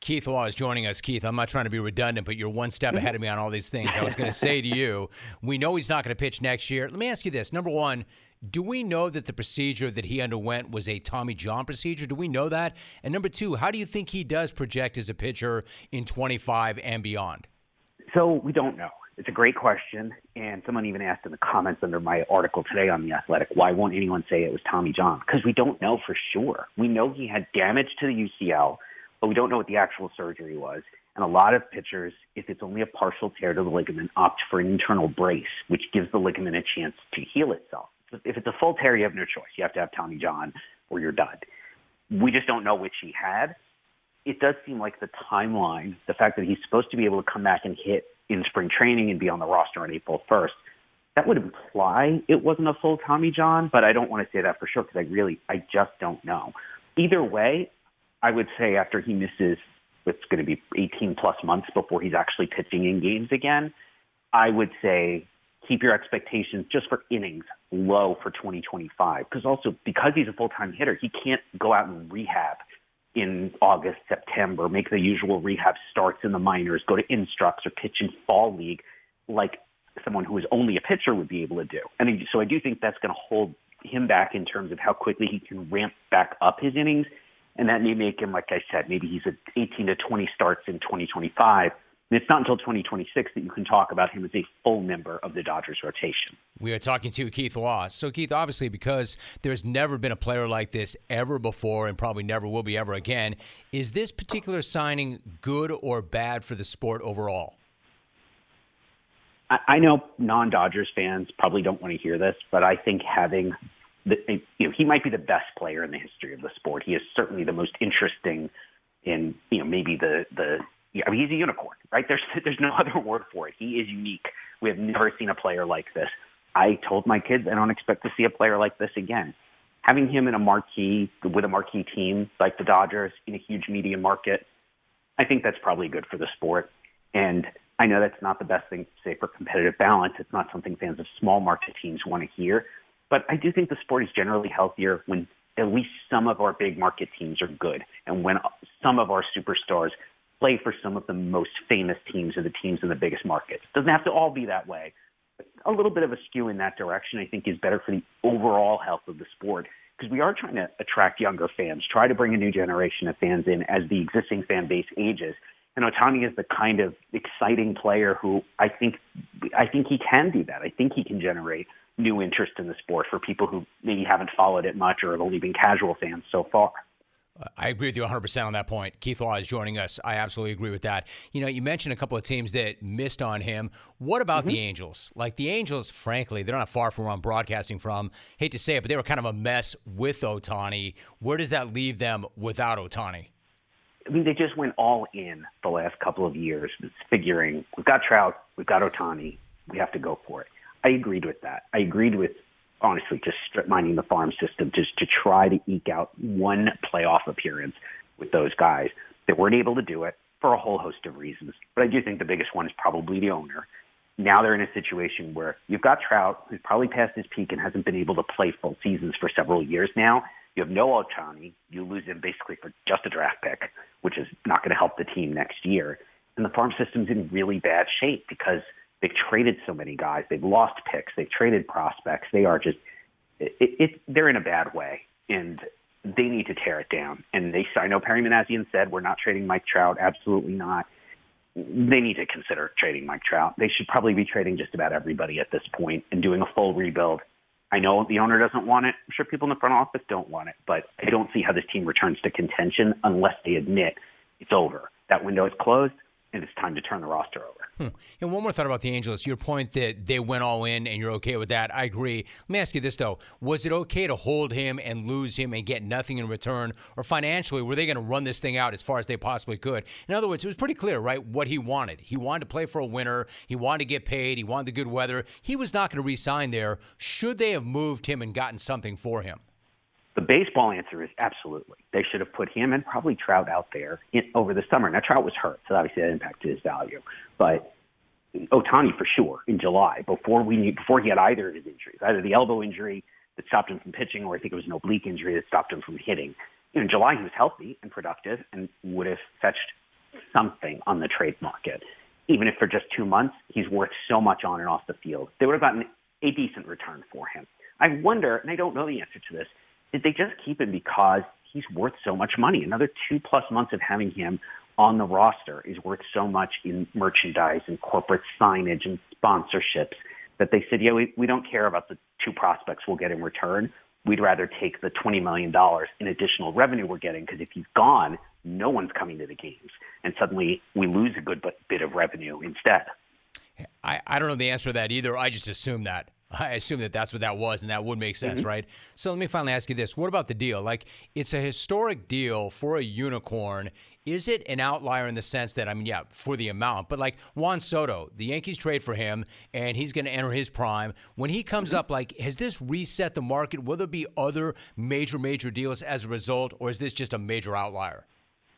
S2: Keith Law is joining us. Keith, I'm not trying to be redundant, but you're one step ahead of me on all these things. I was going to say to you, we know he's not going to pitch next year. Let me ask you this. Number one, do we know that the procedure that he underwent was a Tommy John procedure? Do we know that? And number two, how do you think he does project as a pitcher in 25 and beyond?
S18: So we don't know. It's a great question. And someone even asked in the comments under my article today on The Athletic, why won't anyone say it was Tommy John? Because we don't know for sure. We know he had damage to the UCL, but we don't know what the actual surgery was. And a lot of pitchers, if it's only a partial tear to the ligament, opt for an internal brace, which gives the ligament a chance to heal itself. If it's a full tear, you have no choice. You have to have Tommy John or you're done. We just don't know which he had. It does seem like the timeline, the fact that he's supposed to be able to come back and hit in spring training and be on the roster on April 1st, that would imply it wasn't a full Tommy John, but I don't want to say that for sure because I really, I just don't know. Either way, I would say after he misses, it's going to be 18 plus months before he's actually pitching in games again, I would say keep your expectations just for innings low for 2025 because also because he's a full-time hitter, he can't go out and rehab in August, September, make the usual rehab starts in the minors, go to instructs or pitch in fall league like someone who is only a pitcher would be able to do. And so I do think that's going to hold him back in terms of how quickly he can ramp back up his innings. And that may make him, like I said, maybe he's at 18 to 20 starts in 2025, And it's not until 2026 that you can talk about him as a full member of the Dodgers rotation.
S2: We are talking to Keith Law. So, Keith, obviously, because there's never been a player like this ever before and probably never will be ever again, is this particular signing good or bad for the sport overall?
S18: I, I know non-Dodgers fans probably don't want to hear this, but I think having the, you know, he might be the best player in the history of the sport. He is certainly the most interesting in, you know, maybe the the I mean, he's a unicorn, right? There's there's no other word for it. He is unique. We have never seen a player like this. I told my kids I don't expect to see a player like this again. Having him in a marquee with a marquee team like the Dodgers in a huge media market, I think that's probably good for the sport. And I know that's not the best thing to say for competitive balance. It's not something fans of small market teams want to hear. But I do think the sport is generally healthier when at least some of our big market teams are good and when some of our superstars play for some of the most famous teams or the teams in the biggest markets. Doesn't have to all be that way. A little bit of a skew in that direction, I think, is better for the overall health of the sport because we are trying to attract younger fans, try to bring a new generation of fans in as the existing fan base ages. And Ohtani is the kind of exciting player who I think I think he can do that. I think he can generate new interest in the sport for people who maybe haven't followed it much or have only been casual fans so far.
S2: I agree with you 100% on that point. Keith Law is joining us. I absolutely agree with that. You know, you mentioned a couple of teams that missed on him. What about mm-hmm. the Angels? Like the Angels, frankly, they're not far from where I'm broadcasting from. Hate to say it, but they were kind of a mess with Ohtani. Where does that leave them without Ohtani?
S18: I mean, they just went all in the last couple of years, figuring we've got Trout, we've got Ohtani, we have to go for it. I agreed with that. I agreed with honestly just strip mining the farm system just to try to eke out one playoff appearance with those guys. They weren't able to do it for a whole host of reasons. But I do think the biggest one is probably the owner. Now they're in a situation where you've got Trout, who's probably past his peak and hasn't been able to play full seasons for several years now. You have no Ohtani. You lose him basically for just a draft pick, which is not going to help the team next year. And the farm system's in really bad shape because – They've traded so many guys. They've lost picks. They've traded prospects. They are just it, it, they're in a bad way, and they need to tear it down. And they, I know Perry Minasian said we're not trading Mike Trout. Absolutely not. They need to consider trading Mike Trout. They should probably be trading just about everybody at this point and doing a full rebuild. I know the owner doesn't want it. I'm sure people in the front office don't want it, but I don't see how this team returns to contention unless they admit it's over. That window is closed and it's time to turn the roster over.
S2: Hmm. And one more thought about the Angels. Your point that they went all in and you're okay with that. I agree. Let me ask you this, though. Was it okay to hold him and lose him and get nothing in return? Or financially, were they going to run this thing out as far as they possibly could? In other words, it was pretty clear, right, what he wanted. He wanted to play for a winner. He wanted to get paid. He wanted the good weather. He was not going to re-sign there. Should they have moved him and gotten something for him?
S18: Baseball answer is absolutely. They should have put him and probably Trout out there in, over the summer. Now Trout was hurt, so obviously that impacted his value. But Ohtani for sure in July before we knew, before he had either of his injuries, either the elbow injury that stopped him from pitching, or I think it was an oblique injury that stopped him from hitting. You know, in July he was healthy and productive and would have fetched something on the trade market. Even if for just two months, he's worth so much on and off the field. They would have gotten a decent return for him. I wonder, and I don't know the answer to this, did they just keep him because he's worth so much money? Another two plus months of having him on the roster is worth so much in merchandise and corporate signage and sponsorships that they said, yeah, we, we don't care about the two prospects we'll get in return. We'd rather take the $20 million in additional revenue we're getting because if he's gone, no one's coming to the games. And suddenly we lose a good bit of revenue instead.
S2: I, I don't know the answer to that either. I just assume that. I assume that that's what that was, and that would make sense, mm-hmm. right? So let me finally ask you this: What about the deal? Like, it's a historic deal for a unicorn. Is it an outlier in the sense that I mean, yeah, for the amount, but like Juan Soto, the Yankees trade for him, and he's going to enter his prime. When he comes mm-hmm. up, like, has this reset the market? Will there be other major, major deals as a result, or is this just a major outlier?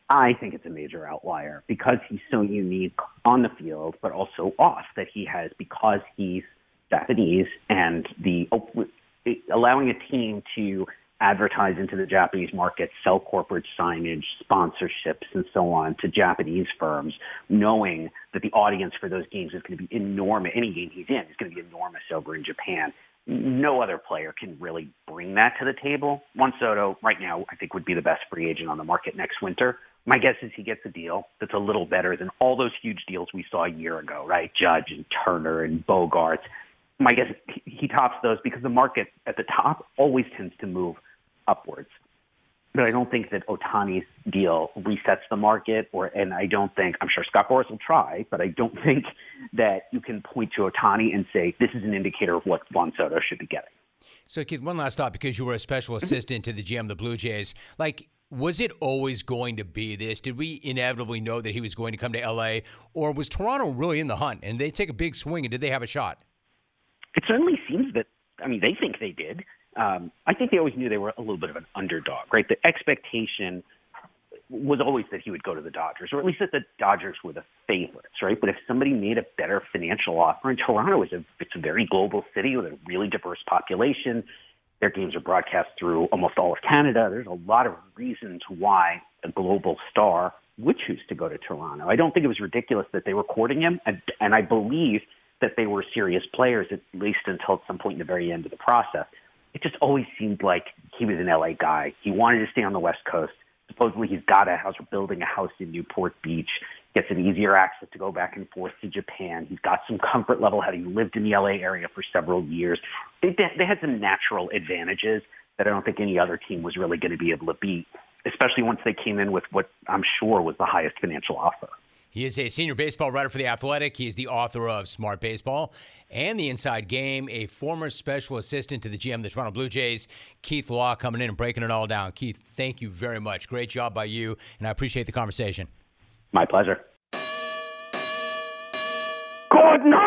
S18: I think it's a major outlier because he's so unique on the field, but also off. That he has because he's Japanese and the allowing a team to advertise into the Japanese market, sell corporate signage, sponsorships, and so on to Japanese firms, knowing that the audience for those games is going to be enormous. Any game he's in is going to be enormous over in Japan. No other player can really bring that to the table. Juan Soto, right now, I think would be the best free agent on the market next winter. My guess is he gets a deal that's a little better than all those huge deals we saw a year ago, right? Judge and Turner and Bogaerts. My guess he tops those because the market at the top always tends to move upwards. But I don't think that Ohtani's deal resets the market, or and I don't think I'm sure Scott Boras will try, but I don't think that you can point to Ohtani and say this is an indicator of what Juan Soto should be getting.
S2: So, Keith, one last thought because you were a special mm-hmm. assistant to the GM of the Blue Jays. Like, was it always going to be this? Did we inevitably know that he was going to come to LA, or was Toronto really in the hunt and they take a big swing and did they have a shot?
S18: It certainly seems that. I mean, they think they did. Um, I think they always knew they were a little bit of an underdog, right? The expectation was always that he would go to the Dodgers, or at least that the Dodgers were the favorites, right? But if somebody made a better financial offer, and Toronto is a it's a very global city with a really diverse population, their games are broadcast through almost all of Canada. There's a lot of reasons why a global star would choose to go to Toronto. I don't think it was ridiculous that they were courting him, and, and I believe that they were serious players at least until some point in the very end of the process. It just always seemed like he was an LA guy. He wanted to stay on the West Coast supposedly he's got a house, building a house in Newport Beach, gets an easier access to go back and forth to Japan. He's got some comfort level having lived in the LA area for several years. They, they had some natural advantages that I don't think any other team was really going to be able to beat, especially once they came in with what I'm sure was the highest financial offer.
S2: He is a senior baseball writer for The Athletic. He is the author of Smart Baseball and The Inside Game, a former special assistant to the GM of the Toronto Blue Jays, Keith Law, coming in and breaking it all down. Keith, thank you very much. Great job by you, and I appreciate the conversation.
S18: My pleasure.
S12: Good night!